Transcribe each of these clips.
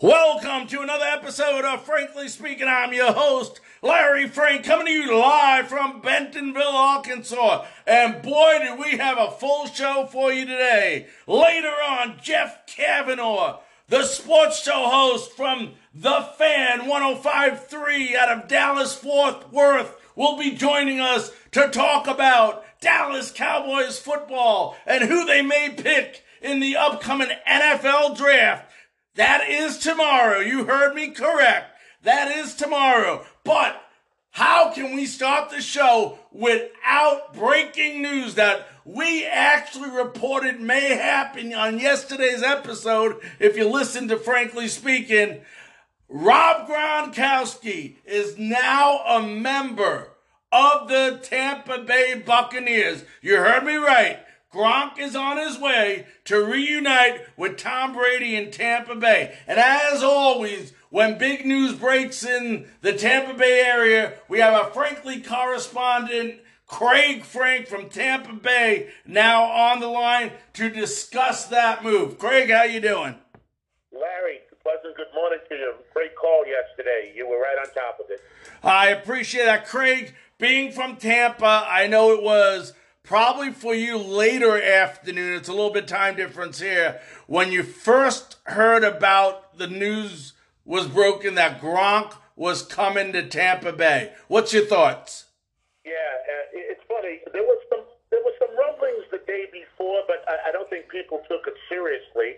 Welcome to another episode of Frankly Speaking. I'm your host, Larry Frank, coming to you live from Bentonville, Arkansas. And boy, do we have a full show for you today. Later on, Jeff Cavanaugh, the sports show host from The Fan 1053 out of Dallas Fort Worth, will be joining us to talk about Dallas Cowboys football and who they may pick in the upcoming NFL draft. That is tomorrow. You heard me correct. That is tomorrow. But how can we start the show without breaking news that we actually reported may happen on yesterday's episode? If you listen to Frankly Speaking, Rob Gronkowski is now a member of the Tampa Bay Buccaneers. You heard me right. Gronk is on his way to reunite with Tom Brady in Tampa Bay. And as always, when big news breaks in the Tampa Bay area, we have our Frankly correspondent Craig Frank from Tampa Bay now on the line to discuss that move. Craig, how you doing? Larry, pleasant good morning to you. Great call yesterday. You were right on top of it. I appreciate that. Craig, being from Tampa, I know it was probably for you later afternoon. It's a little bit time difference here. When you first heard about the news was broken that Gronk was coming to Tampa Bay. What's your thoughts? Yeah, uh, it's funny. There was some there was some rumblings the day before, but I, I don't think people took it seriously.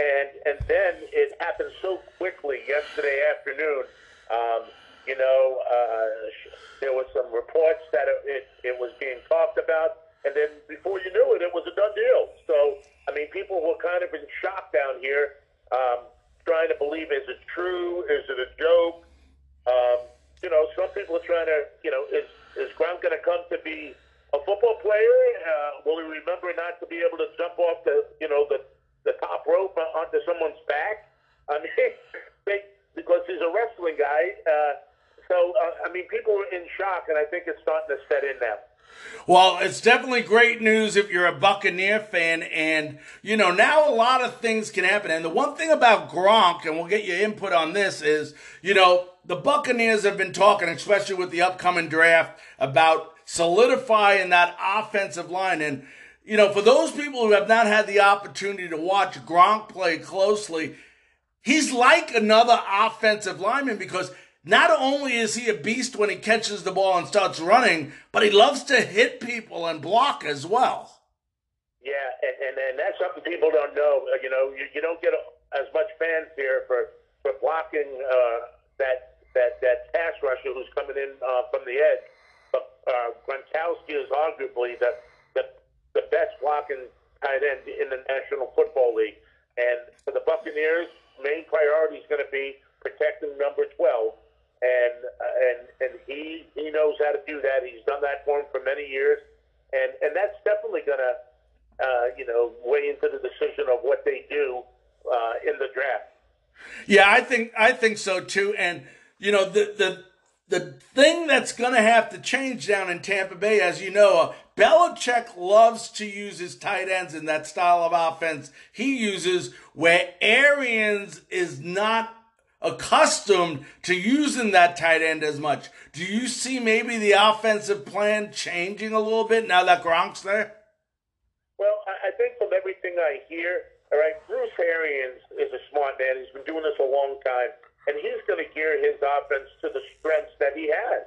And and then it happened so quickly yesterday afternoon. Um, you know, uh, there was some reports that it, it, it was being talked about and then before you knew it, it was a done deal. So, I mean, people were kind of in shock down here, um, trying to believe is it true? Is it a joke? Um, you know, some people are trying to, you know, is is Gronk going to come to be a football player? Uh, will he remember not to be able to jump off the, you know, the the top rope onto someone's back? I mean, they, because he's a wrestling guy. Uh, so, uh, I mean, people were in shock, and I think it's starting to set in now. Well, it's definitely great news if you're a Buccaneer fan. And, you know, now a lot of things can happen. And the one thing about Gronk, and we'll get your input on this, is, you know, the Buccaneers have been talking, especially with the upcoming draft, about solidifying that offensive line. And, you know, for those people who have not had the opportunity to watch Gronk play closely, he's like another offensive lineman because not only is he a beast when he catches the ball and starts running, but he loves to hit people and block as well. Yeah, and, and, and that's something people don't know. You know, you, you don't get as much fans here for, for blocking uh, that, that, that pass rusher who's coming in uh, from the edge. But uh, Gronkowski is arguably the, the, the best blocking tight end in the National Football League. And for the Buccaneers, main priority is going to be protecting number 12 and uh, and and he he knows how to do that. He's done that for him for many years, and and that's definitely going to uh, you know weigh into the decision of what they do uh, in the draft. Yeah, I think I think so too. And you know the the the thing that's going to have to change down in Tampa Bay, as you know, uh, Belichick loves to use his tight ends in that style of offense he uses, where Arians is not accustomed to using that tight end as much. Do you see maybe the offensive plan changing a little bit now that Gronk's there? Well, I think from everything I hear, all right, Bruce Arians is a smart man. He's been doing this a long time, and he's going to gear his offense to the strengths that he has.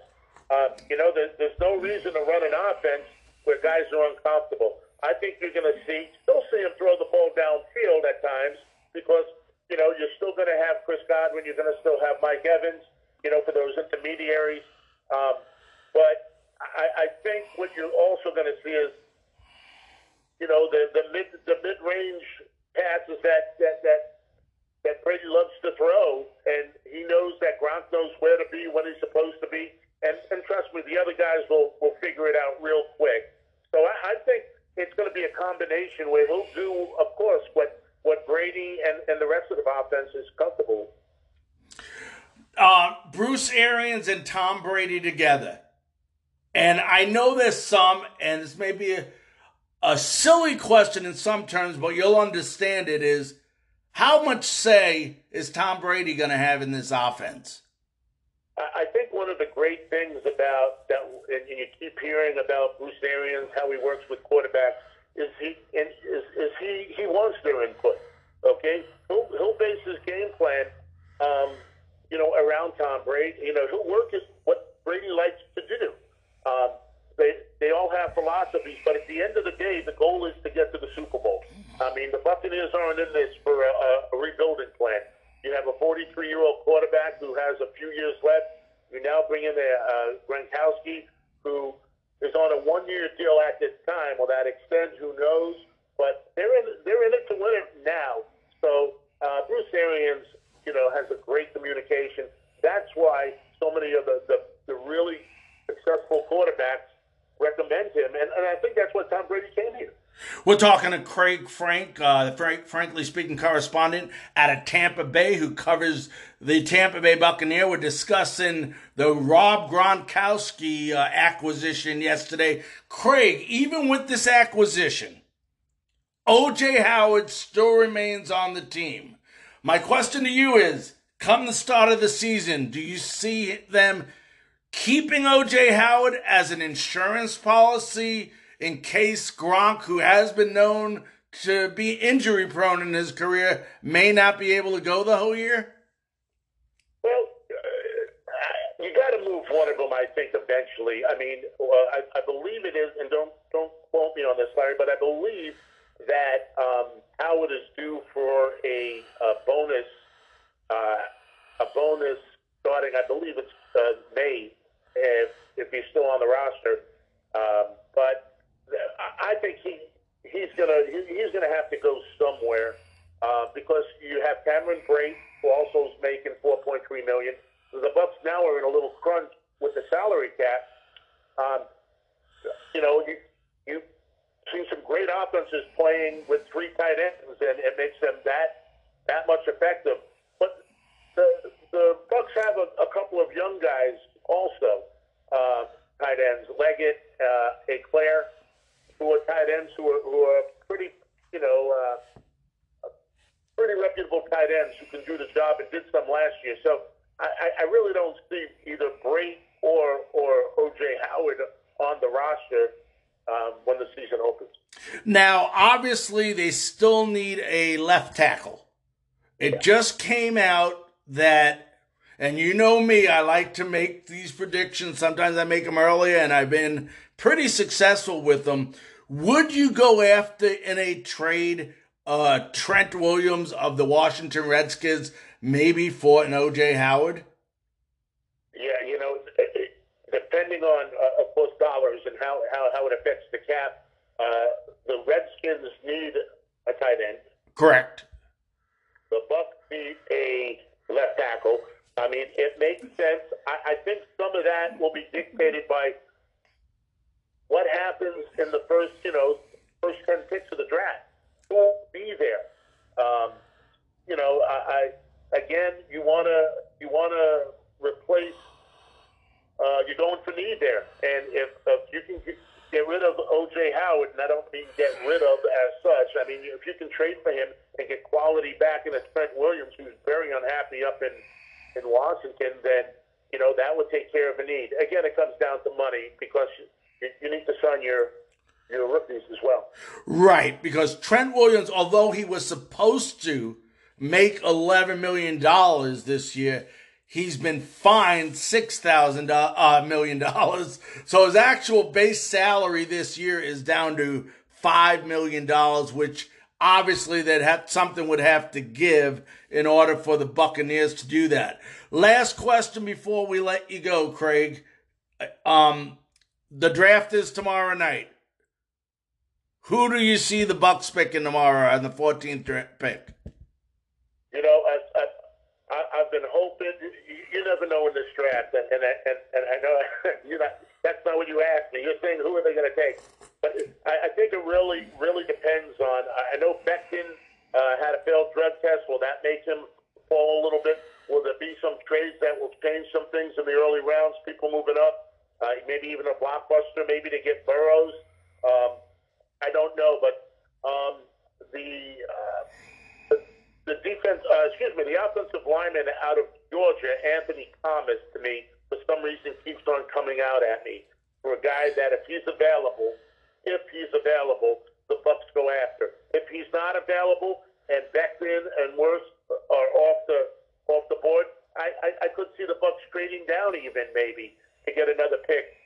Uh, you know, there's, there's no reason to run an offense where guys are uncomfortable. I think you're going to see, still see him throw the ball downfield at times because – you know, you're still going to have Chris Godwin. You're going to still have Mike Evans, you know, for those intermediaries. Um, but I, I think what you're also going to see is, you know, the, the mid the mid range passes that that that that Brady loves to throw, and he knows that Gronk knows where to be when he's supposed to be, and and trust me, the other guys will will figure it out real quick. So I, I think it's going to be a combination where he'll do, of course, what what Brady and, and the rest of the offense is comfortable. Uh, Bruce Arians and Tom Brady together. And I know there's some, and this may be a, a silly question in some terms, but you'll understand it is how much say is Tom Brady going to have in this offense? I think one of the great things about that, and you keep hearing about Bruce Arians, how he works with quarterbacks, is he is, is he he wants their input. Okay, he'll, he'll base his game plan, um, you know, around Tom Brady. You know, he'll work at what Brady likes to do. Um, they they all have philosophies, but at the end of the day, the goal is to get to the Super Bowl. I mean, the Buccaneers aren't in this for a, a rebuilding plan. You have a 43 year old quarterback who has a few years left. You now bring in a uh, Gronkowski who is on a one year deal at this time. Will that extend? Who knows? But they're in they're in it to win it now. So uh, Bruce Arians, you know, has a great communication. That's why so many of the, the, the really successful quarterbacks recommend him, and, and I think that's what Tom Brady came here. We're talking to Craig Frank, uh, the Frank, frankly speaking correspondent out of Tampa Bay, who covers the Tampa Bay Buccaneer. We're discussing the Rob Gronkowski uh, acquisition yesterday. Craig, even with this acquisition, OJ Howard still remains on the team. My question to you is: Come the start of the season, do you see them keeping OJ Howard as an insurance policy? In case Gronk, who has been known to be injury prone in his career, may not be able to go the whole year? Well, uh, you got to move one of them, I think, eventually. I mean, I, I, believe it is, and don't don't quote me on this, Larry, but I believe that um, Howard is due for a, a bonus, uh, a bonus starting. I believe it's uh, May, if if he's still on the roster. Um, but I think he he's gonna he's gonna have to go somewhere uh, because you have Cameron Brate, who also is making 4.3 million. The Bucks now are in a little crunch with the salary cap. Um, you know, you you see some great offenses playing with three tight ends, and it makes them that that much effective. But the the Bucks have a, a couple of young guys also, uh, tight ends, Leggett, uh, Auclair who are tight ends who are who are pretty, you know, uh, pretty reputable tight ends who can do the job and did some last year. So I, I really don't see either Brate or or OJ Howard on the roster um, when the season opens. Now, obviously, they still need a left tackle. It yeah. just came out that, and you know me, I like to make these predictions. Sometimes I make them earlier, and I've been pretty successful with them. Would you go after in a trade uh, Trent Williams of the Washington Redskins, maybe for an OJ Howard? Yeah, you know, depending on, uh, of course, dollars and how, how, how it affects the cap, uh, the Redskins need a tight end. Correct. The Bucks need a left tackle. I mean, it makes sense. I, I think some of that will be dictated by what happens in the first, you know, first ten picks of the draft? Who will be there? Um, you know, I, I again, you wanna you wanna replace. Uh, you're going for need there, and if, if you can get, get rid of OJ Howard, and I don't mean get rid of as such. I mean, if you can trade for him and get quality back in a Trent Williams, who's very unhappy up in in Washington, then you know that would take care of a need. Again, it comes down to money because you, you need to sign your your rookies as well. Right, because Trent Williams, although he was supposed to make eleven million dollars this year, he's been fined six thousand uh, million dollars. So his actual base salary this year is down to five million dollars, which obviously that have something would have to give in order for the Buccaneers to do that. Last question before we let you go, Craig. Um, the draft is tomorrow night. Who do you see the Bucks picking tomorrow on the 14th pick? You know, I, I, I've been hoping. You never know in this draft, and and, and, and I know you're not. That's not what you asked me. You're saying who are they going to take? I, I think it really, really depends on. I know Becton uh, had a failed drug test. Will that make him fall a little bit? Will there be some trades that will change some things in the early rounds? People moving up. uh, maybe even a blockbuster, maybe to get Burrows. Um, I don't know, but um, the, uh, the the defense, uh, excuse me, the offensive lineman out of Georgia, Anthony Thomas, to me, for some reason keeps on coming out at me for a guy that if he's available, if he's available, the Bucks go after. If he's not available and Becton and Wirfs are off the off the board, I, I, I could see the Bucks trading down even maybe to get another pick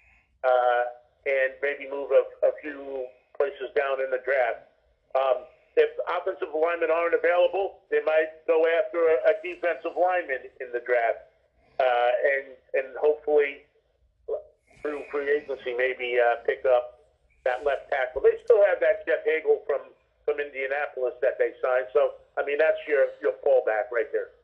uh, and maybe move a, a few places down in the draft. Um, if offensive linemen aren't available, they might go after a, a defensive lineman in the draft, uh, and and hopefully through free agency maybe uh, pick up that left tackle. They still have that Jeff Hagel from from Indianapolis that they signed. So I mean that's your your fallback right there.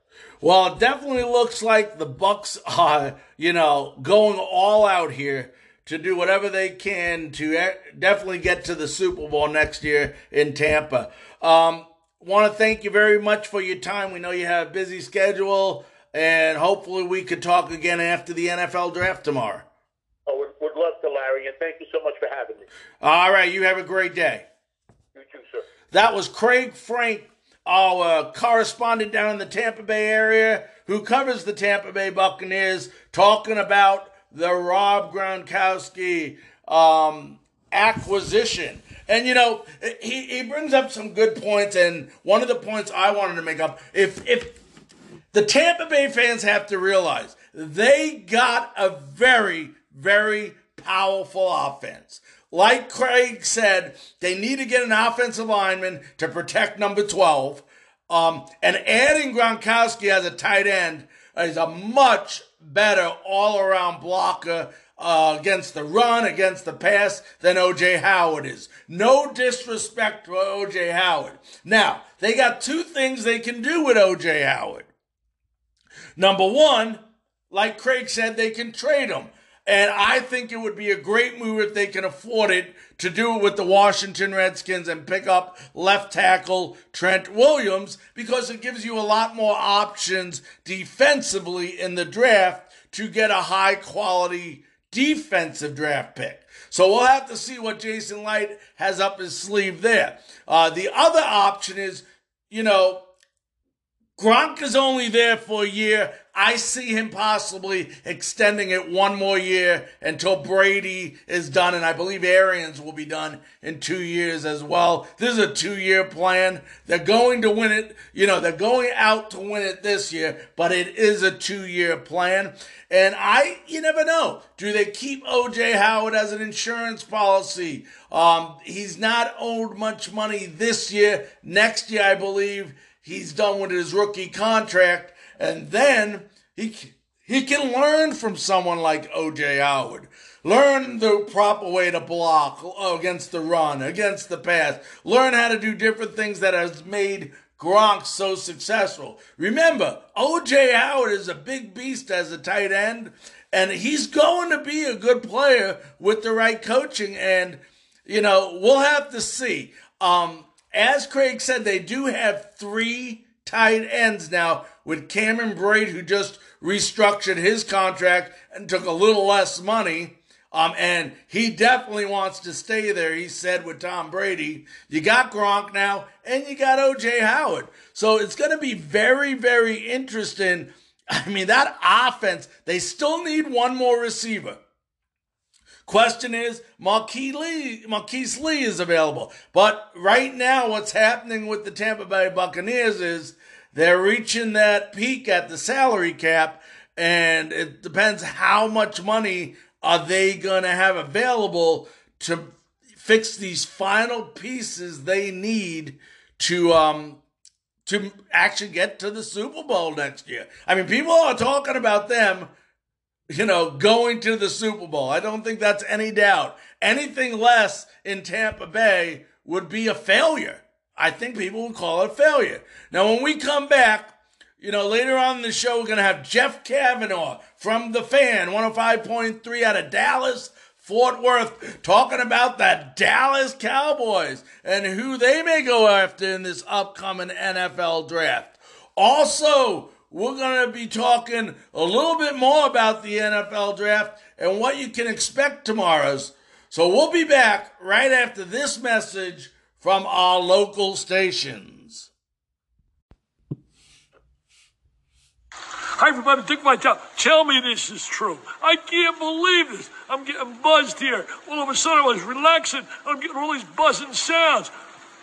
Well, it definitely looks like the Bucks are, you know, going all out here to do whatever they can to definitely get to the Super Bowl next year in Tampa. Um, Want to thank you very much for your time. We know you have a busy schedule, and hopefully we could talk again after the NFL draft tomorrow. Oh, would, would love to, Larry, and thank you so much for having me. All right, you have a great day. You too, sir. That was Craig Frank, our correspondent down in the Tampa Bay area, who covers the Tampa Bay Buccaneers, talking about the Rob Gronkowski um, acquisition. And you know, he, he brings up some good points, and one of the points I wanted to make up, if if the Tampa Bay fans have to realize they got a very, very powerful offense. Like Craig said, they need to get an offensive lineman to protect number 12. Um, and adding Gronkowski as a tight end is a much better all around blocker uh, against the run, against the pass than OJ Howard is. No disrespect to OJ Howard. Now, they got two things they can do with OJ Howard. Number one, like Craig said, they can trade him. And I think it would be a great move if they can afford it to do it with the Washington Redskins and pick up left tackle Trent Williams because it gives you a lot more options defensively in the draft to get a high quality defensive draft pick. So we'll have to see what Jason Licht has up his sleeve there. Uh, the other option is, you know, Gronk is only there for a year. I see him possibly extending it one more year until Brady is done, and I believe Arians will be done in two years as well. This is a two year plan. They're going to win it, you know, they're going out to win it this year, but it is a two year plan. And I, you never know. Do they keep OJ Howard as an insurance policy? Um, he's not owed much money this year. Next year, I believe he's done with his rookie contract, and then he he can learn from someone like OJ Howard. Learn the proper way to block against the run, against the pass. Learn how to do different things that has made Gronk so successful. Remember, OJ Howard is a big beast as a tight end, and he's going to be a good player with the right coaching. And, you know, we'll have to see. Um, as Craig said, they do have three tight ends now with Cameron Brate, who just restructured his contract and took a little less money. Um, and he definitely wants to stay there. He said with Tom Brady, you got Gronk now and you got OJ Howard. So it's going to be very, very interesting. I mean, that offense, they still need one more receiver. Question is, Marquise Lee, Marquise Lee is available. But right now, what's happening with the Tampa Bay Buccaneers is they're reaching that peak at the salary cap, and it depends how much money are they going to have available to fix these final pieces they need to um to actually get to the Super Bowl next year. I mean, people are talking about them you know, going to the Super Bowl. I don't think that's any doubt. Anything less in Tampa Bay would be a failure. I think people would call it a failure. Now, when we come back, you know, later on in the show, we're going to have Jeff Cavanaugh from The Fan, 105.3 out of Dallas, Fort Worth, talking about the Dallas Cowboys and who they may go after in this upcoming NFL draft. Also, we're going to be talking a little bit more about the NFL draft and what you can expect tomorrow's. So we'll be back right after this message from our local stations. Hi, everybody. Dick Vitale. Tell me this is true. I can't believe this. I'm getting buzzed here. All of a sudden, I was relaxing. I'm getting all these buzzing sounds.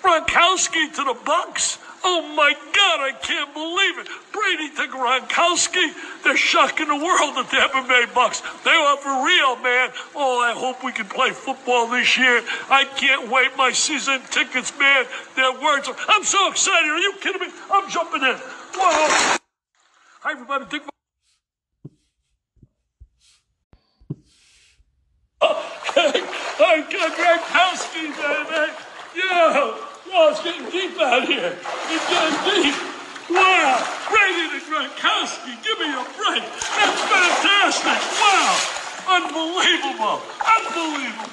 Gronkowski to the Bucks. Oh my God, I can't believe it. Brady to Gronkowski. They're shocking the world, the Tampa Bay Bucks. They are for real, man. Oh, I hope we can play football this year. I can't wait. My season tickets, man. Their words. I'm so excited. Are you kidding me? I'm jumping in. Whoa. Oh- Hi, everybody. Dick. Hey, Gronkowski, baby. Yeah. Oh, it's getting deep out here. It's getting deep. Wow. Brady to Gronkowski. Give me a break. That's fantastic. Wow. Unbelievable. Unbelievable.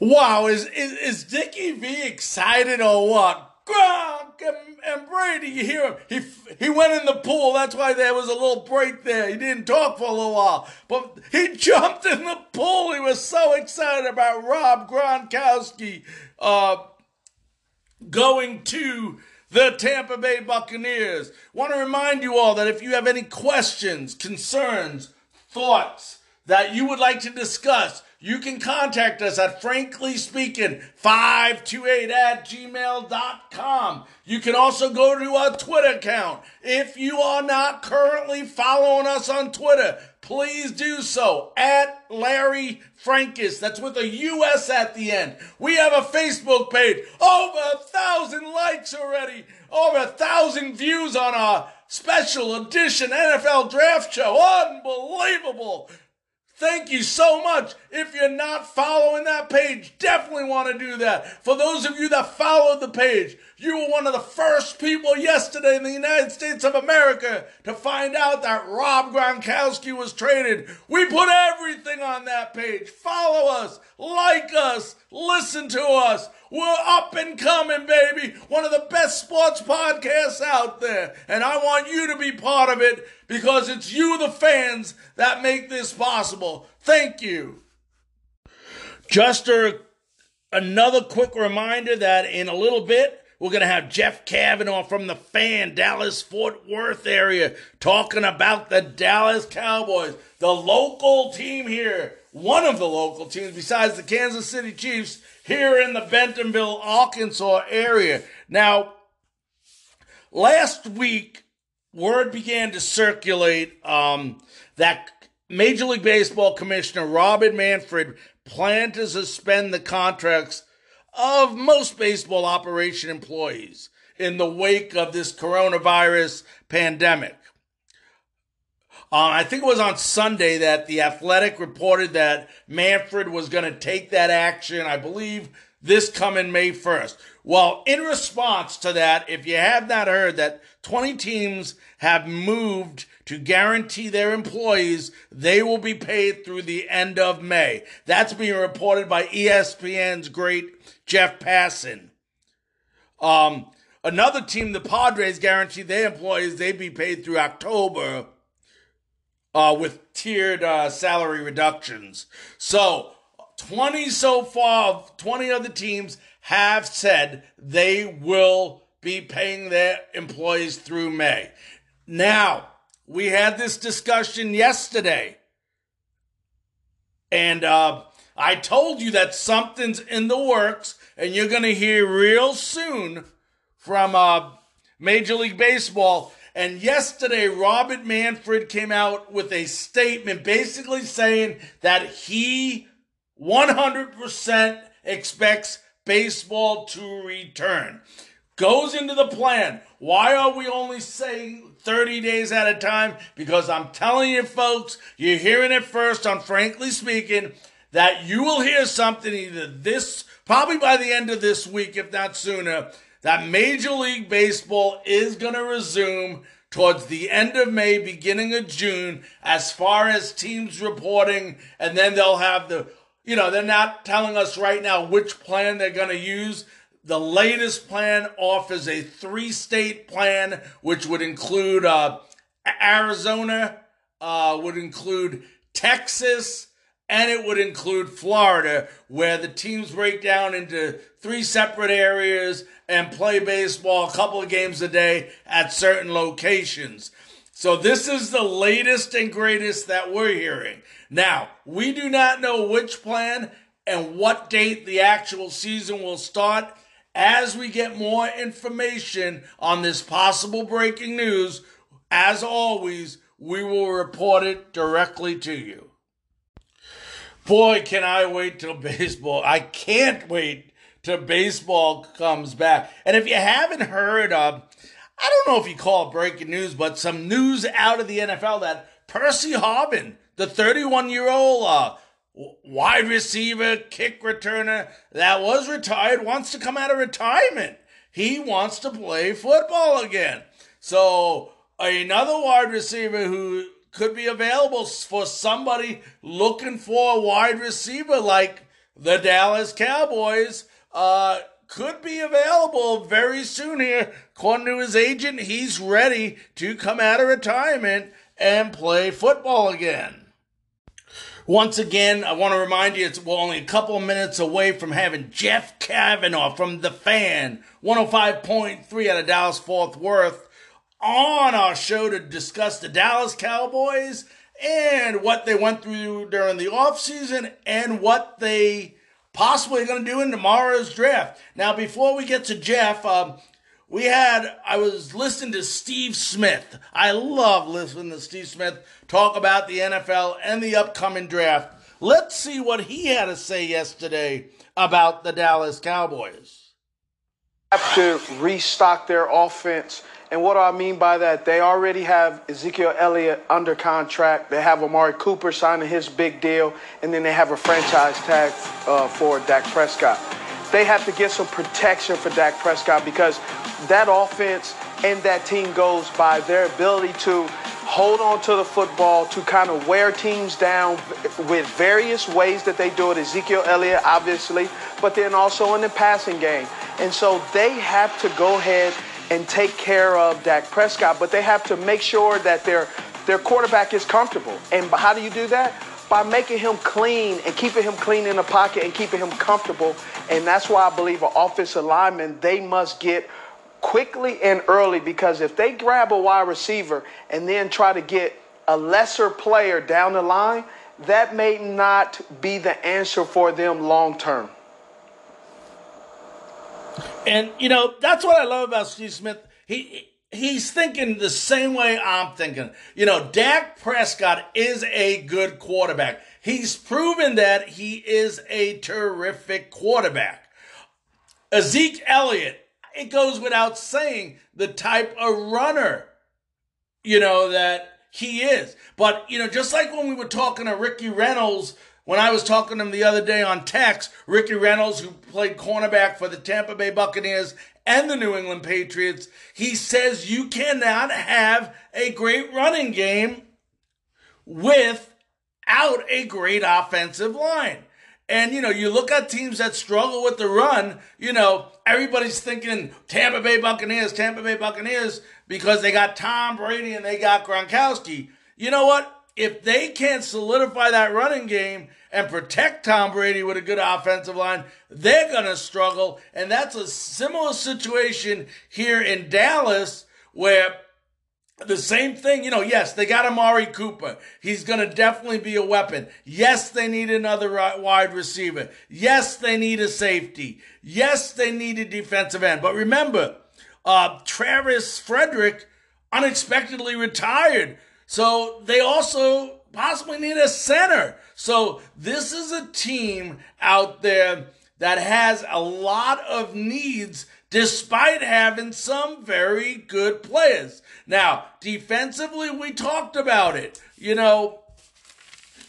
Wow, is, is is Dickie V excited or what? Gronk and, and Brady, you hear him. He he went in the pool. That's why there was a little break there. He didn't talk for a little while, but he jumped in the pool. He was so excited about Rob Gronkowski uh, going to the Tampa Bay Buccaneers. Want to remind you all that if you have any questions, concerns, thoughts that you would like to discuss, you can contact us at frankly speaking 528 at gmail.com. You can also go to our Twitter account. If you are not currently following us on Twitter, please do so at Larry Frankus. That's with a US at the end. We have a Facebook page, over a thousand likes already, over a thousand views on our special edition NFL draft show. Unbelievable. Thank you so much. If you're not following that page, definitely want to do that. For those of you that followed the page, you were one of the first people yesterday in the United States of America to find out that Rob Gronkowski was traded. We put everything on that page. Follow us, like us, listen to us. We're up and coming, baby. One of the best sports podcasts out there. And I want you to be part of it because it's you, the fans, that make this possible. Thank you. Just a, another quick reminder that in a little bit, we're going to have Jeff Cavanaugh from the fan, Dallas Fort Worth area, talking about the Dallas Cowboys, the local team here, one of the local teams besides the Kansas City Chiefs here in the Bentonville, Arkansas area. Now, last week, word began to circulate um, that Major League Baseball Commissioner Robert Manfred planned to suspend the contracts of most baseball operation employees in the wake of this coronavirus pandemic. Uh, I think it was on Sunday that the Athletic reported that Manfred was going to take that action. I believe this coming May 1st. Well, in response to that, if you have not heard that 20 teams have moved to guarantee their employees they will be paid through the end of May. That's being reported by ESPN's great Jeff Passan. Um, another team, the Padres, guaranteed their employees they'd be paid through October uh, with tiered uh, salary reductions. So, 20 so far, 20 of the teams have said they will be paying their employees through May. Now, we had this discussion yesterday, and uh, I told you that something's in the works, and you're going to hear real soon from uh, Major League Baseball. And yesterday, Robert Manfred came out with a statement basically saying that he 100% expects baseball to return. Goes into the plan. Why are we only saying 30 days at a time? Because I'm telling you, folks, you're hearing it first on Frankly Speaking that you will hear something either this, probably by the end of this week, if not sooner, that Major League Baseball is going to resume towards the end of May, beginning of June, as far as teams reporting, and then they'll have the, you know, they're not telling us right now which plan they're going to use. the latest plan offers a three state plan, which would include uh, Arizona, uh, would include Texas, and it would include Florida, where the teams break down into three separate areas and play baseball a couple of games a day at certain locations. So this is the latest and greatest that we're hearing. Now, we do not know which plan and what date the actual season will start. As we get more information on this possible breaking news, as always, we will report it directly to you. Boy, can I wait till baseball. I can't wait till baseball comes back. And if you haven't heard of, I don't know if you call it breaking news, but some news out of the NFL that Percy Harvin, the 31 year old uh, wide receiver, kick returner that was retired, wants to come out of retirement. He wants to play football again. So another wide receiver who could be available for somebody looking for a wide receiver like the Dallas Cowboys uh, could be available very soon here. According to his agent, he's ready to come out of retirement and play football again. Once again, I want to remind you, it's we're only a couple of minutes away from having Jeff Cavanaugh from The Fan, 105.3 out of Dallas Fort Worth, on our show to discuss the Dallas Cowboys and what they went through during the offseason and what they possibly are going to do in tomorrow's draft. Now, before we get to Jeff, um, we had, I was listening to Steve Smith. I love listening to Steve Smith talk about the NFL and the upcoming draft. Let's see what he had to say yesterday about the Dallas Cowboys. Have to restock their offense and what do I mean by that? They already have Ezekiel Elliott under contract. They have Amari Cooper signing his big deal, and then they have a franchise tag uh, for Dak Prescott. They have to get some protection for Dak Prescott because that offense and that team goes by their ability to hold on to the football, to kind of wear teams down with various ways that they do it. Ezekiel Elliott, obviously, but then also in the passing game. And so they have to go ahead and take care of Dak Prescott, but they have to make sure that their their quarterback is comfortable. And how do you do that? By making him clean and keeping him clean in the pocket and keeping him comfortable. And that's why I believe an offensive lineman, they must get quickly and early because if they grab a wide receiver and then try to get a lesser player down the line, that may not be the answer for them long term. And you know that's what I love about Steve Smith. He he's thinking the same way I'm thinking. You know, Dak Prescott is a good quarterback. He's proven that he is a terrific quarterback. Zeke Elliott, it goes without saying the type of runner, you know, that he is. But, you know, just like when we were talking to Ricky Reynolds when I was talking to him the other day on text, Ricky Reynolds, who played cornerback for the Tampa Bay Buccaneers and the New England Patriots, he says you cannot have a great running game without a great offensive line. And, you know, you look at teams that struggle with the run, you know, everybody's thinking Tampa Bay Buccaneers, Tampa Bay Buccaneers, because they got Tom Brady and they got Gronkowski. You know what? If they can't solidify that running game and protect Tom Brady with a good offensive line, they're going to struggle. And that's a similar situation here in Dallas where the same thing, you know, yes, they got Amari Cooper. He's going to definitely be a weapon. Yes, they need another wide receiver. Yes, they need a safety. Yes, they need a defensive end. But remember, uh, Travis Frederick unexpectedly retired. So they also possibly need a center. So this is a team out there that has a lot of needs despite having some very good players. Now, defensively, we talked about it. You know,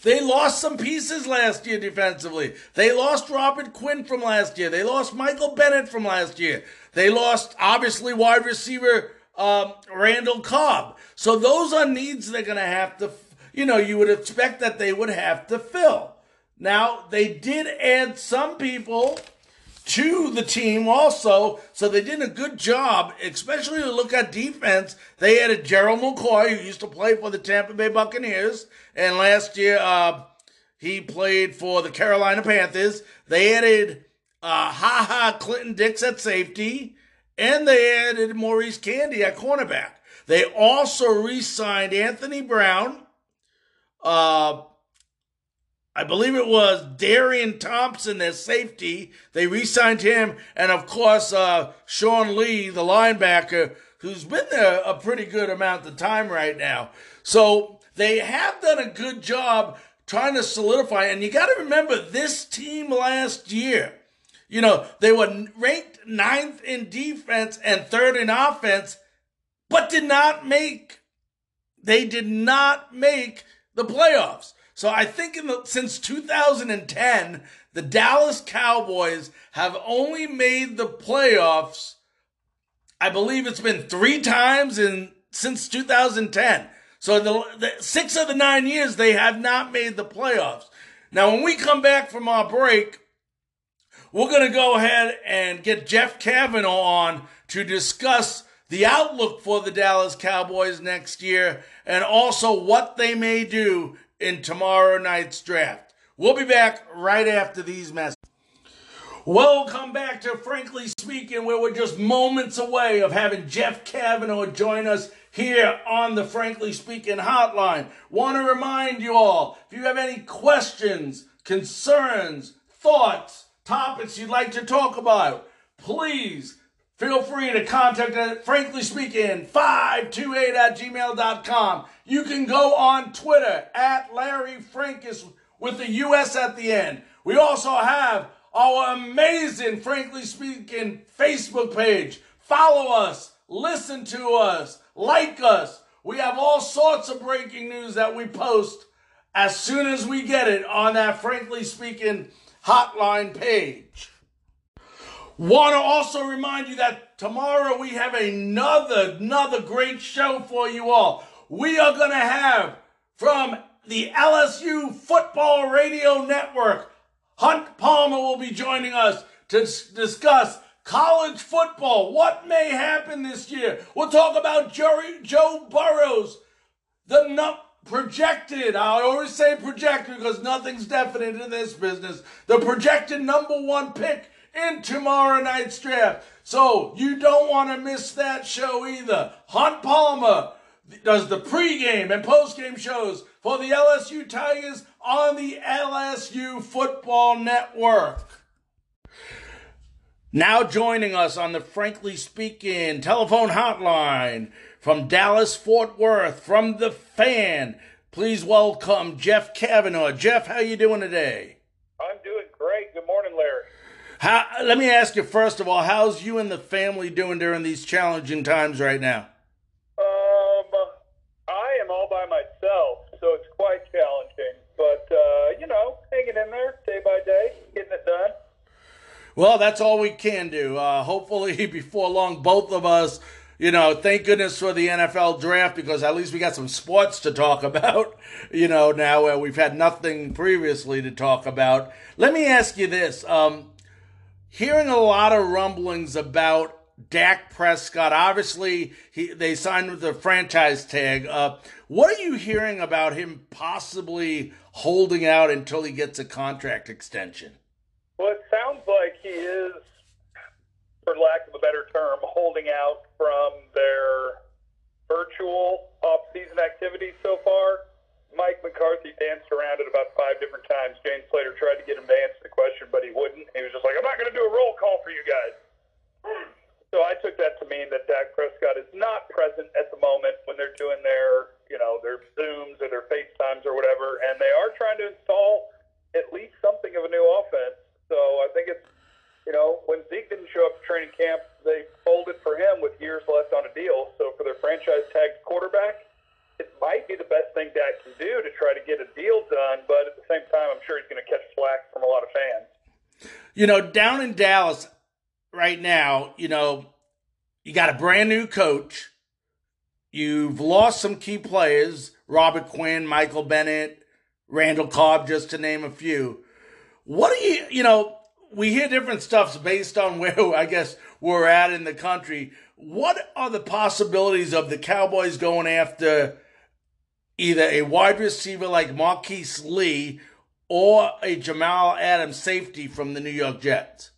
they lost some pieces last year defensively. They lost Robert Quinn from last year. They lost Michael Bennett from last year. They lost, obviously, wide receiver um, Randall Cobb. So those are needs they're going to have to, you know, you would expect that they would have to fill. Now, they did add some people to the team also. So they did a good job, especially to look at defense. They added Gerald McCoy, who used to play for the Tampa Bay Buccaneers, and last year uh, he played for the Carolina Panthers. They added uh, Ha Ha Clinton Dix at safety, and they added Maurice Canady at cornerback. They also re-signed Anthony Brown. Uh, I believe it was Darian Thompson, their safety. They re-signed him, and of course, uh, Sean Lee, the linebacker, who's been there a pretty good amount of time right now. So they have done a good job trying to solidify. And you got to remember this team last year. You know, they were ranked ninth in defense and third in offense, but did not make, they did not make the playoffs. So I think in the, since 2010, the Dallas Cowboys have only made the playoffs. I believe it's been three times in since 2010. So the, the six of the nine years they have not made the playoffs. Now, when we come back from our break, we're going to go ahead and get Jeff Cavanaugh on to discuss the outlook for the Dallas Cowboys next year and also what they may do in tomorrow night's draft. We'll be back right after these messages. Welcome back to Frankly Speaking, where we're just moments away of having Jeff Cavanaugh join us here on the Frankly Speaking hotline. Want to remind you all if you have any questions, concerns, thoughts, topics you'd like to talk about, please feel free to contact us frankly speaking 528 at gmail.com you can go on twitter at larry frankus with the us at the end. We also have our amazing frankly speaking facebook page. Follow us listen to us like us. We have all sorts of breaking news that we post as soon as we get it on that frankly speaking hotline page Want to also remind you that tomorrow we have another, another great show for you all. We are going to have from the LSU Football Radio Network, Hunt Palmer will be joining us to discuss college football. What may happen this year? We'll talk about Joe, Joe Burrows, the num- projected, I always say projected because nothing's definite in this business, the projected number one pick in tomorrow night's draft. So you don't want to miss that show either. Hunt Palmer does the pregame and postgame shows for the LSU Tigers on the LSU Football Network. Now joining us on the Frankly Speaking telephone hotline from Dallas Fort Worth from the fan. Please welcome Jeff Cavanaugh. Jeff, how you doing today? I'm doing great. Good morning, Larry. How, let me ask you first of all, how's you and the family doing during these challenging times right now? Um, I am all by myself, so it's quite challenging. But uh, you know, hanging in there day by day, getting it done. Well, that's all we can do. Uh, hopefully, before long, both of us, you know, thank goodness for the NFL draft because at least we got some sports to talk about, you know, now where we've had nothing previously to talk about. Let me ask you this. Um, hearing a lot of rumblings about Dak Prescott. Obviously, he, they signed with the franchise tag. Uh, what are you hearing about him possibly holding out until he gets a contract extension? Well, it sounds like he is, for lack of a better term, holding out from their virtual off-season activities so far. Mike McCarthy danced around it about five different times. Jane Slater tried to get him to answer the question, but he wouldn't. He was just like, I'm not going to do a roll call for you guys. So I took that to mean that Dak Prescott is not present at the moment when they're doing their, you know, their Zooms or their FaceTimes or whatever, and they are trying to install at least something of a new offense. So I think it's, you know, when Zeke didn't show up to training camp, they folded for him with years left on a deal. So for their franchise tagged quarterback, it might be the best thing Dak can do to try to get a deal done, but at the same time, I'm sure he's going to catch slack from a lot of fans. You know, down in Dallas right now, you know, you got a brand new coach. You've lost some key players, Robert Quinn, Michael Bennett, Randall Cobb, just to name a few. What do you, you know, we hear different stuffs based on where I guess we're at in the country. What are the possibilities of the Cowboys going after either a wide receiver like Marquise Lee or a Jamal Adams safety from the New York Jets?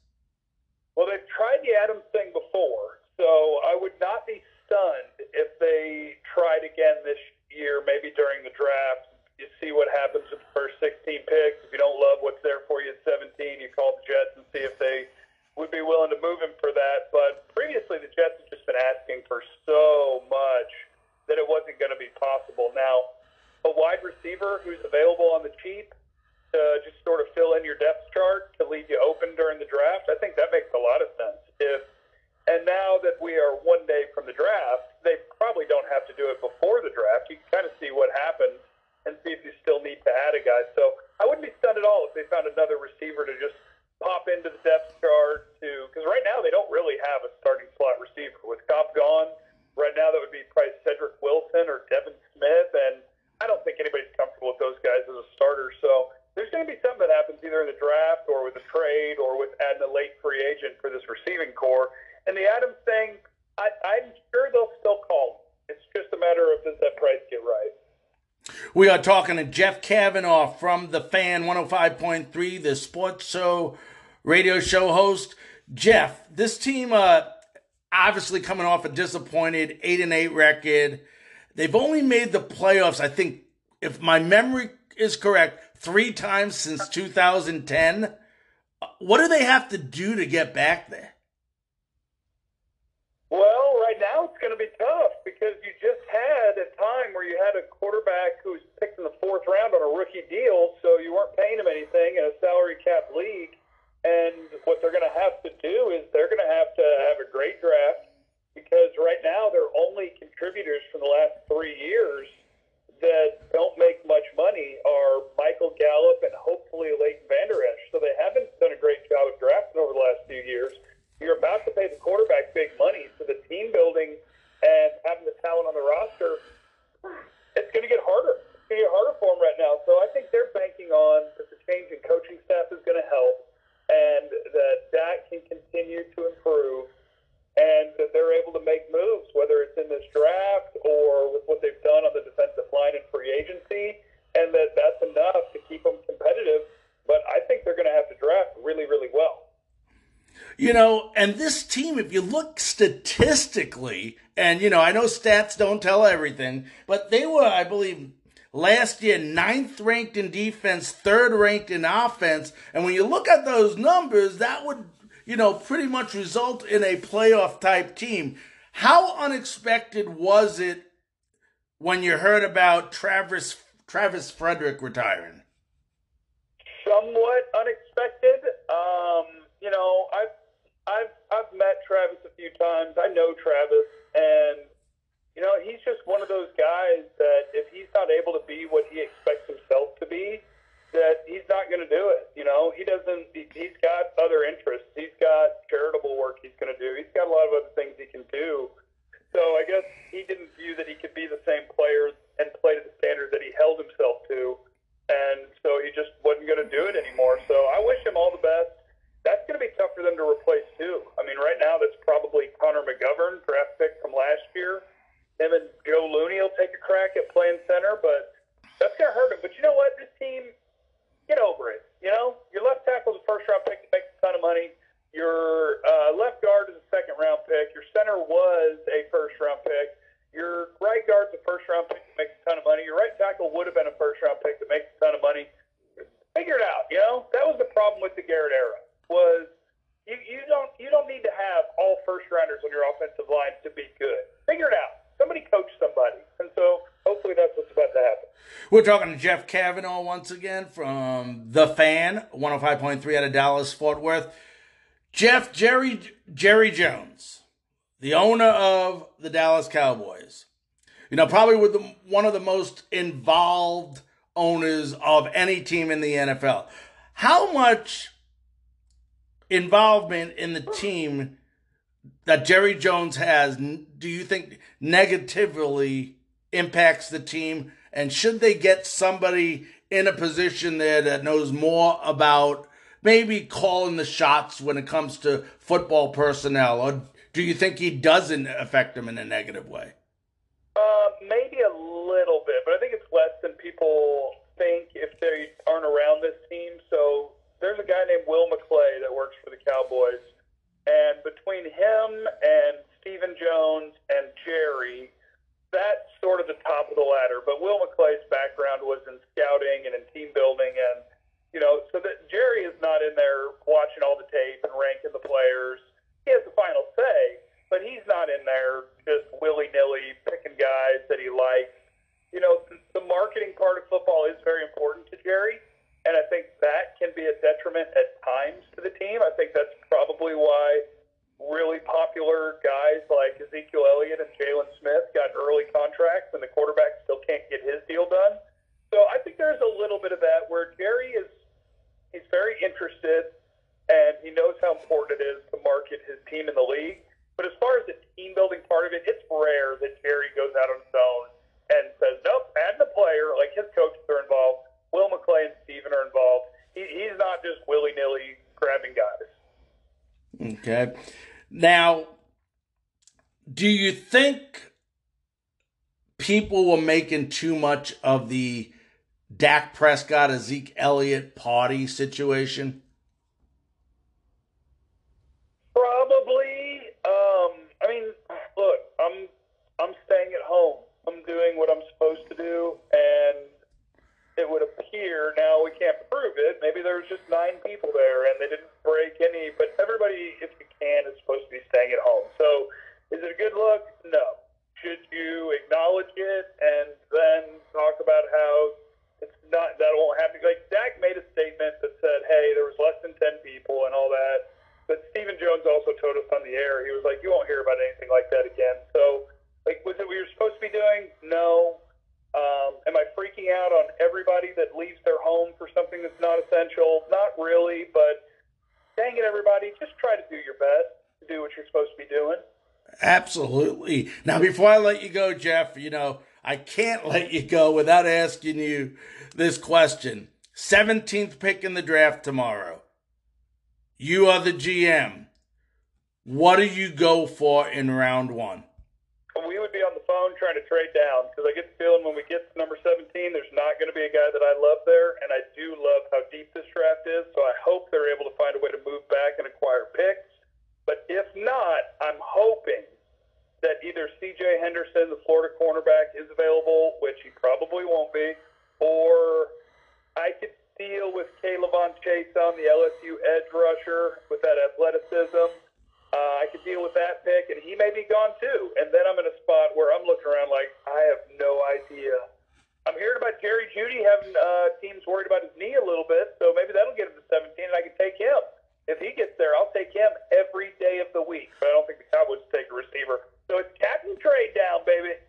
Well, they've tried the Adams thing before, so I would not be stunned if they tried again this year, maybe during the draft. You see what happens with the first 16 picks. If you don't love what's there for you at 17, you call the Jets and see if they would be willing to move him for that. But previously, the Jets have just been asking for so much that it wasn't going to be possible. Now, a wide receiver who's available on the cheap to just sort of fill in your depth chart to leave you open during the draft, I think that makes a lot of sense. If and now that we are one day from the draft, they probably don't have to do it before the draft. You can kind of see what happens and see if you still need to add a guy. So I wouldn't be stunned at all if they found another receiver to just pop into the depth chart to because right now they don't really have a starting slot receiver with Cobb gone. Right now that would be probably Cedric Wilson or Devin Smith, and I don't think anybody's comfortable with those guys as a starter. So there's going to be something that happens either in the draft or with a trade or with adding a late free agent for this receiving corps. And the Adams thing, I, I'm sure they'll still call him. It's just a matter of does that price get right. We are talking to Jeff Cavanaugh from the Fan 105.3, the sports show, radio show host. Jeff, this team, uh, obviously coming off a disappointed eight and eight record. They've only made the playoffs, I think, if my memory is correct, three times since 2010. What do they have to do to get back there? Well, right now it's going to be tough because you just had a time where you had a quarterback who was picked in the fourth round on a rookie deal, so you weren't paying him anything in a salary cap league. And what they're going to have to do is they're going to have to have a great draft because right now their only contributors from the last three years that don't make much money are Michael Gallup and hopefully Leighton Vander Esch. So they haven't done a great job of drafting over the last few years. You're about to pay the quarterback big money, so the team building and having the talent on the roster, it's going to get harder. It's going to get harder for them right now. So I think they're banking on that the change in coaching staff is going to help, and that that can continue to improve, and that they're able to make moves, whether it's in this draft or with what they've done on the defensive line and free agency, and that that's enough to keep them competitive. But I think they're going to have to draft really, really well. You know, and this team, if you look statistically, and you know, I know stats don't tell everything, but they were, I believe, last year ninth ranked in defense, third ranked in offense. And when you look at those numbers, that would, you know, pretty much result in a playoff type team. How unexpected was it when you heard about Travis Travis Frederick retiring? Somewhat unexpected. Um, you know, I've I've I've met Travis a few times. I know Travis, and you know he's just one of those guys that if he's not able to be what he expects himself to be, that he's not going to do it. You know, he doesn't. He, he's got other interests. He's got charitable work he's going to do. He's got a lot of other things he can do. So I guess he didn't view that he could be the same player and play to the standard that he held himself to, and so he just wasn't going to do it anymore. So I wish him all the best that's going to be tough for them to replace too. I mean, right now that's probably Connor McGovern, draft pick from last year. Him and Joe Looney will take a crack at playing center, but that's going to hurt him. But you know what? This team, get over it. You know, your left tackle is a first round pick that makes a ton of money. Your uh, left guard is a second round pick. Your center was a first round pick. Your right guard's a first round pick that makes a ton of money. Your right tackle would have been a first round pick that makes a ton of money. Figure it out. You know, that was the problem with the Garrett era was you, you don't you don't need to have all first rounders on your offensive line to be good. Figure it out. Somebody coach somebody, and so hopefully that's what's about to happen. We're talking to Jeff Cavanaugh once again from the Fan, 105.3 out of Dallas Fort Worth. Jeff Jerry Jerry Jones, the owner of the Dallas Cowboys. You know, probably with the, one of the most involved owners of any team in the NFL. How much involvement in the team that Jerry Jones has, do you think negatively impacts the team? And should they get somebody in a position there that knows more about maybe calling the shots when it comes to football personnel, or do you think he doesn't affect them in a negative way? Uh, maybe a little bit, but I think it's less than people think if they aren't around this team. So there's a guy named Will McClay that works for the Cowboys, and between him and Stephen Jones and Jerry, that's sort of the top of the ladder. But Will McClay's background was in scouting and in team building, and you know, so that Jerry is not in there watching all the tape and ranking the players. He has the final say, but he's not in there just willy nilly picking guys that he likes. You know, the marketing part of football is very important to Jerry, and I think that can be a detriment at times to the team. I think that's probably why really popular guys like Ezekiel Elliott and Jaylon Smith got early contracts, and the quarterback still can't get his deal done. So I think there's a little bit of that where Jerry is he's very interested and he knows how important it is to market his team in the league. But as far as the team building part of it, it's rare that Jerry goes out on his own and says, "Nope, add the player." Like his coaches are involved, Will McClay and Stephen are involved. He, he's not just willy nilly grabbing guys. Okay. Now, do you think people were making too much of the Dak Prescott, Zeke Elliott party situation? Probably. Um, I mean, look, I'm I'm staying at home. I'm doing what I'm supposed to do, and it would appear now we can't prove it. Maybe there was just nine people there, and they didn't any. But everybody, if you can, is supposed to be staying at home. So, is it a good look? No. Should you acknowledge it and then talk about how it's not that won't happen? Like Dak made a statement that said, "Hey, there was less than ten people and all that." But Stephen Jones also told us on the air, he was like, "You won't hear about anything like that again." So, like, was it what you're supposed to be doing? No. Um, am I freaking out on everybody that leaves their home for something that's not essential? Not really, but dang it, everybody, just try to do your best to do what you're supposed to be doing. Absolutely. Now, before I let you go, Jeff, you know, I can't let you go without asking you this question. 17th pick in the draft tomorrow. You are the GM. What do you go for in round one? We would be on the phone trying to trade down because I get the feeling when we get to number 17, there's not going to be a guy that I love there. And I do love how deep this draft is. So I hope they're able to find a way to move back and acquire picks. But if not, I'm hoping that either CJ Henderson, the Florida cornerback, is available, which he probably won't be, or I could deal with K'Lavon Chaisson, the LSU edge rusher, with that athleticism. Uh, I could deal with that pick, and he may be gone too. And then I'm in a spot where I'm looking around like I have no idea. I'm hearing about Jerry Jeudy having uh, teams worried about his knee a little bit, so maybe that'll get him to 17, and I can take him. If he gets there, I'll take him every day of the week. But I don't think the Cowboys take a receiver. So it's captain trade down, baby.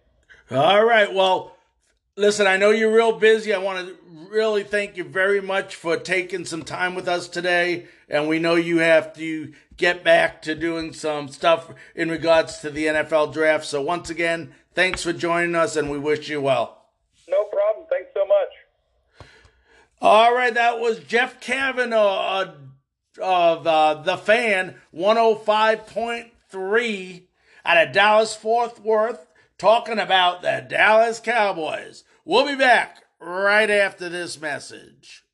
All right. Well, listen, I know you're real busy. I want to really thank you very much for taking some time with us today. And we know you have to get back to doing some stuff in regards to the NFL draft. So once again, thanks for joining us and we wish you well. No problem. Thanks so much. All right. That was Jeff Cavanaugh uh, of uh, The Fan 105.3 out of Dallas Fort Worth talking about the Dallas Cowboys. We'll be back right after this message.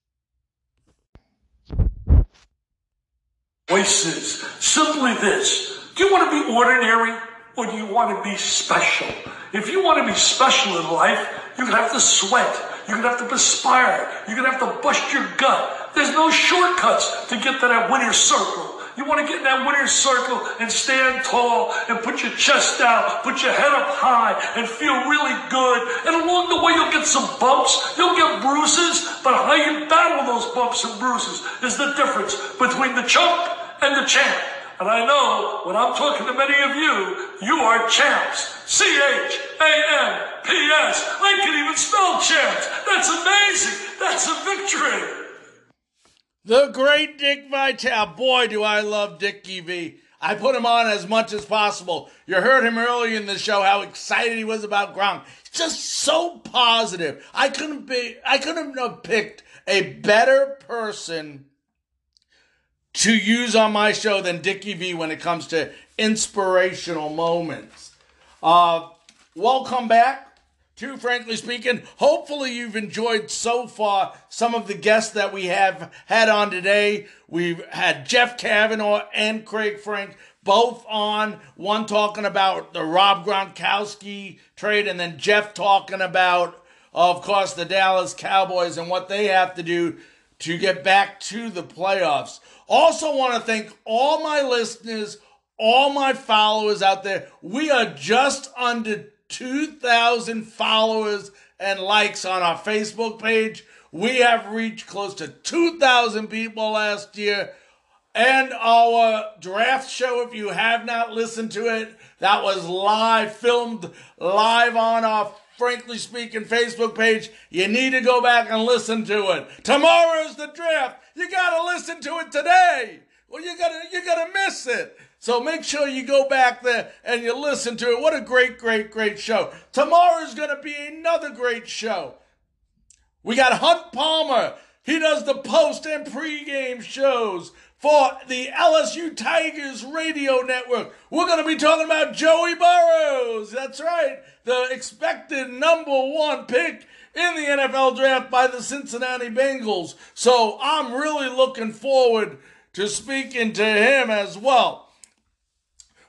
Voices. Simply this. Do you want to be ordinary or do you want to be special? If you want to be special in life, you're going to have to sweat. You're going to have to perspire. You're going to have to bust your gut. There's no shortcuts to get to that winner's circle. You want to get in that winner's circle and stand tall and put your chest out, put your head up high and feel really good. And along the way, you'll get some bumps, you'll get bruises, but how you battle those bumps and bruises is the difference between the chump and the champ. And I know when I'm talking to many of you, you are champs. C H A M P S. I can even spell champs. That's amazing. That's a victory. The great Dick Vitale. Boy, do I love Dick V. I put him on as much as possible. You heard him earlier in the show how excited he was about Gronk. Just so positive. I couldn't be I couldn't have picked a better person to use on my show than Dickie V when it comes to inspirational moments. Uh, welcome back to Frankly Speaking. Hopefully, you've enjoyed so far some of the guests that we have had on today. We've had Jeff Cavanaugh and Craig Frank both on. One talking about the Rob Gronkowski trade, and then Jeff talking about, of course, the Dallas Cowboys and what they have to do to get back to the playoffs. Also, want to thank all my listeners, all my followers out there. We are just under 2,000 followers and likes on our Facebook page. We have reached close to 2,000 people last year. And our draft show, if you have not listened to it, that was live, filmed live on our Frankly Speaking Facebook page. You need to go back and listen to it. Tomorrow's the draft. You gotta listen to it today. Well, you gotta, you gotta miss it. So make sure you go back there and you listen to it. What a great, great, great show. Tomorrow's to be another great show. We got Hunt Palmer. He does the post and pregame shows for the LSU Tigers radio network. We're going to be talking about Joey Burrows. That's right. The expected number one pick in the NFL draft by the Cincinnati Bengals. So I'm really looking forward to speaking to him as well.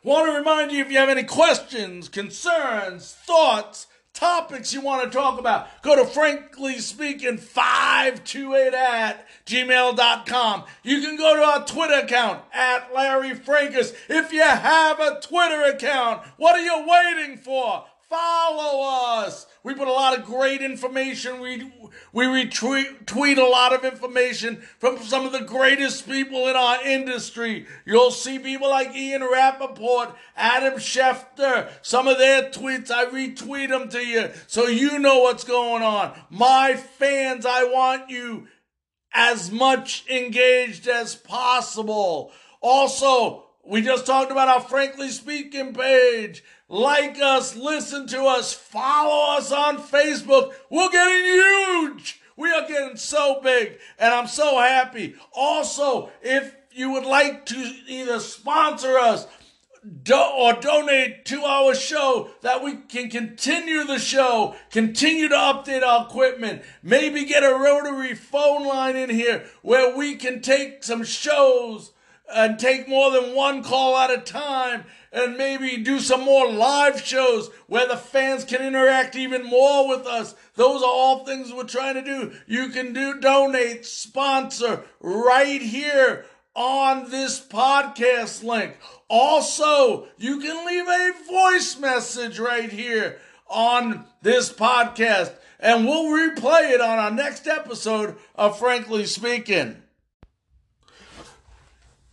Want to remind you if you have any questions, concerns, thoughts, topics you want to talk about, go to frankly speaking 528 at gmail.com. You can go to our Twitter account at Larry Frankus. If you have a Twitter account, what are you waiting for? Follow us. We put a lot of great information. We we retweet tweet a lot of information from some of the greatest people in our industry. You'll see people like Ian Rapoport, Adam Schefter, some of their tweets. I retweet them to you so you know what's going on. My fans, I want you as much engaged as possible. Also, we just talked about our Frankly Speaking page. Like us, listen to us, follow us on Facebook. We're getting huge. We are getting so big, and I'm so happy. Also, if you would like to either sponsor us do- or donate to our show that we can continue the show, continue to update our equipment, maybe get a rotary phone line in here where we can take some shows and take more than one call at a time and maybe do some more live shows where the fans can interact even more with us. Those are all things we're trying to do. You can do donate, sponsor right here on this podcast link. Also, you can leave a voice message right here on this podcast and we'll replay it on our next episode of Frankly Speaking.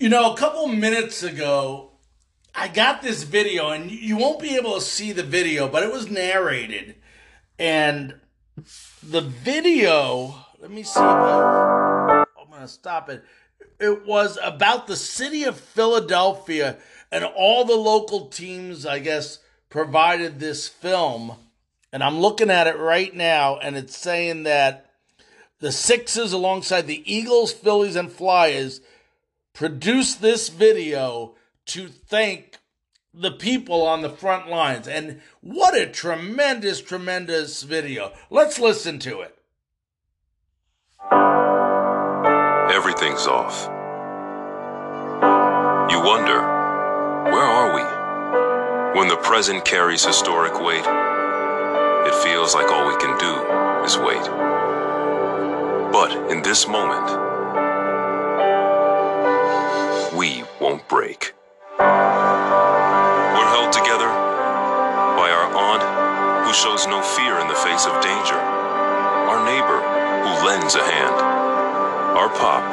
You know, a couple minutes ago, I got this video, and you won't be able to see the video, but it was narrated. And the video, let me see. I'm going to stop it. It was about the city of Philadelphia, and all the local teams, I guess, provided this film. And I'm looking at it right now, and it's saying that the Sixers, alongside the Eagles, Phillies, and Flyers, produced this video to thank the people on the front lines. And what a tremendous, tremendous video. Let's listen to it. Everything's off. You wonder, where are we? When the present carries historic weight, it feels like all we can do is wait. But in this moment, won't break. We're held together by our aunt who shows no fear in the face of danger, our neighbor who lends a hand, our pop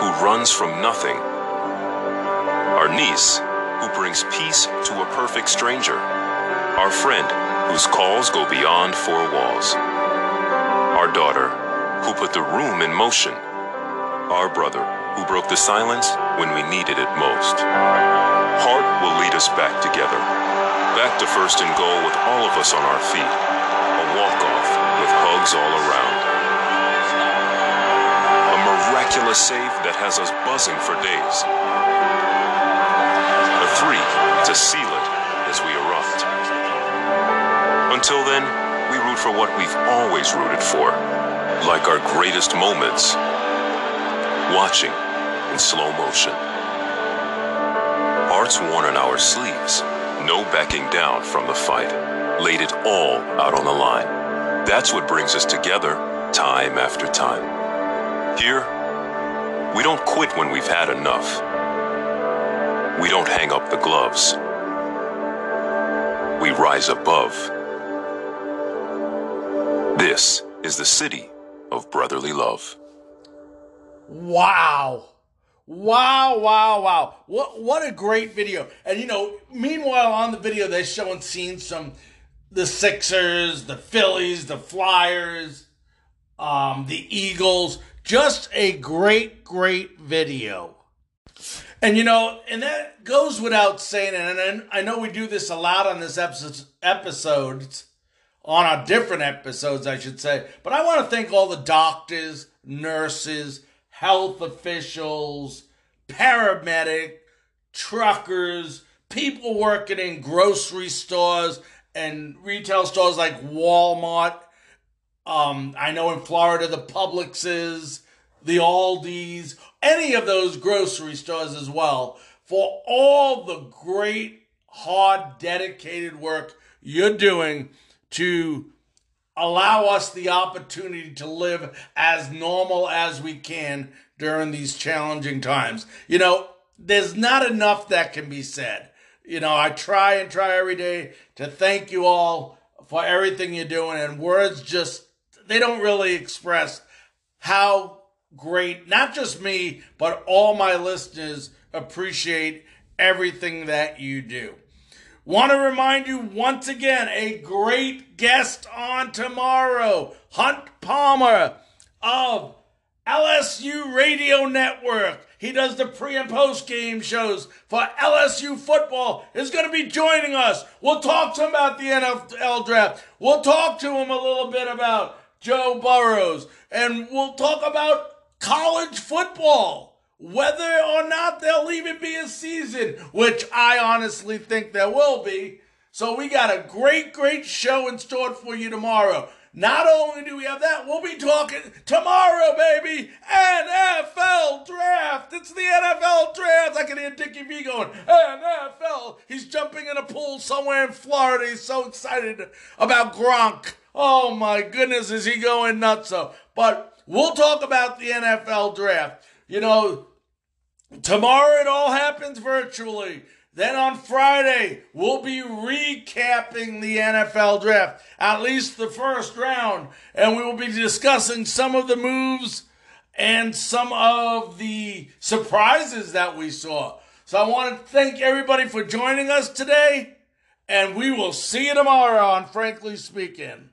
who runs from nothing, our niece who brings peace to a perfect stranger, our friend whose calls go beyond four walls, our daughter who put the room in motion, our brother who broke the silence when we needed it most. Heart will lead us back together, back to first and goal with all of us on our feet, a walk-off with hugs all around. A miraculous save that has us buzzing for days. A three to seal it as we erupt. Until then, we root for what we've always rooted for, like our greatest moments, watching in slow motion. Hearts worn on our sleeves, no backing down from the fight, laid it all out on the line. That's what brings us together time after time. Here, we don't quit when we've had enough. We don't hang up the gloves. We rise above. This is the city of brotherly love. Wow. Wow, wow, wow. What what a great video. And you know, meanwhile on the video they're showing scenes from the Sixers, the Phillies, the Flyers, um, the Eagles. Just a great, great video. And you know, and that goes without saying, and I know we do this a lot on this episode, on our different episodes, I should say. But I want to thank all the doctors, nurses, health officials, paramedic, truckers, people working in grocery stores and retail stores like Walmart. Um, I know in Florida the Publixes, the Aldi's, any of those grocery stores as well, for all the great, hard, dedicated work you're doing to allow us the opportunity to live as normal as we can during these challenging times. You know, there's not enough that can be said. You know, I try and try every day to thank you all for everything you're doing, and words just, they don't really express how great, not just me, but all my listeners appreciate everything that you do. Want to remind you once again a great guest on tomorrow, Hunt Palmer of LSU Radio Network. He does the pre and post game shows for LSU football. Is going to be joining us. We'll talk to him about the NFL draft. We'll talk to him a little bit about Joe Burrows, and we'll talk about college football. Whether or not there'll even be a season, which I honestly think there will be. So we got a great, great show in store for you tomorrow. Not only do we have that, we'll be talking tomorrow, baby. NFL draft. It's the NFL draft. I can hear Dickie V going, NFL. He's jumping in a pool somewhere in Florida. He's so excited about Gronk. Oh my goodness, is he going nuts? So, but we'll talk about the NFL draft. You know, tomorrow it all happens virtually. Then on Friday, we'll be recapping the NFL draft, at least the first round, and we will be discussing some of the moves and some of the surprises that we saw. So I want to thank everybody for joining us today, and we will see you tomorrow on Frankly Speaking.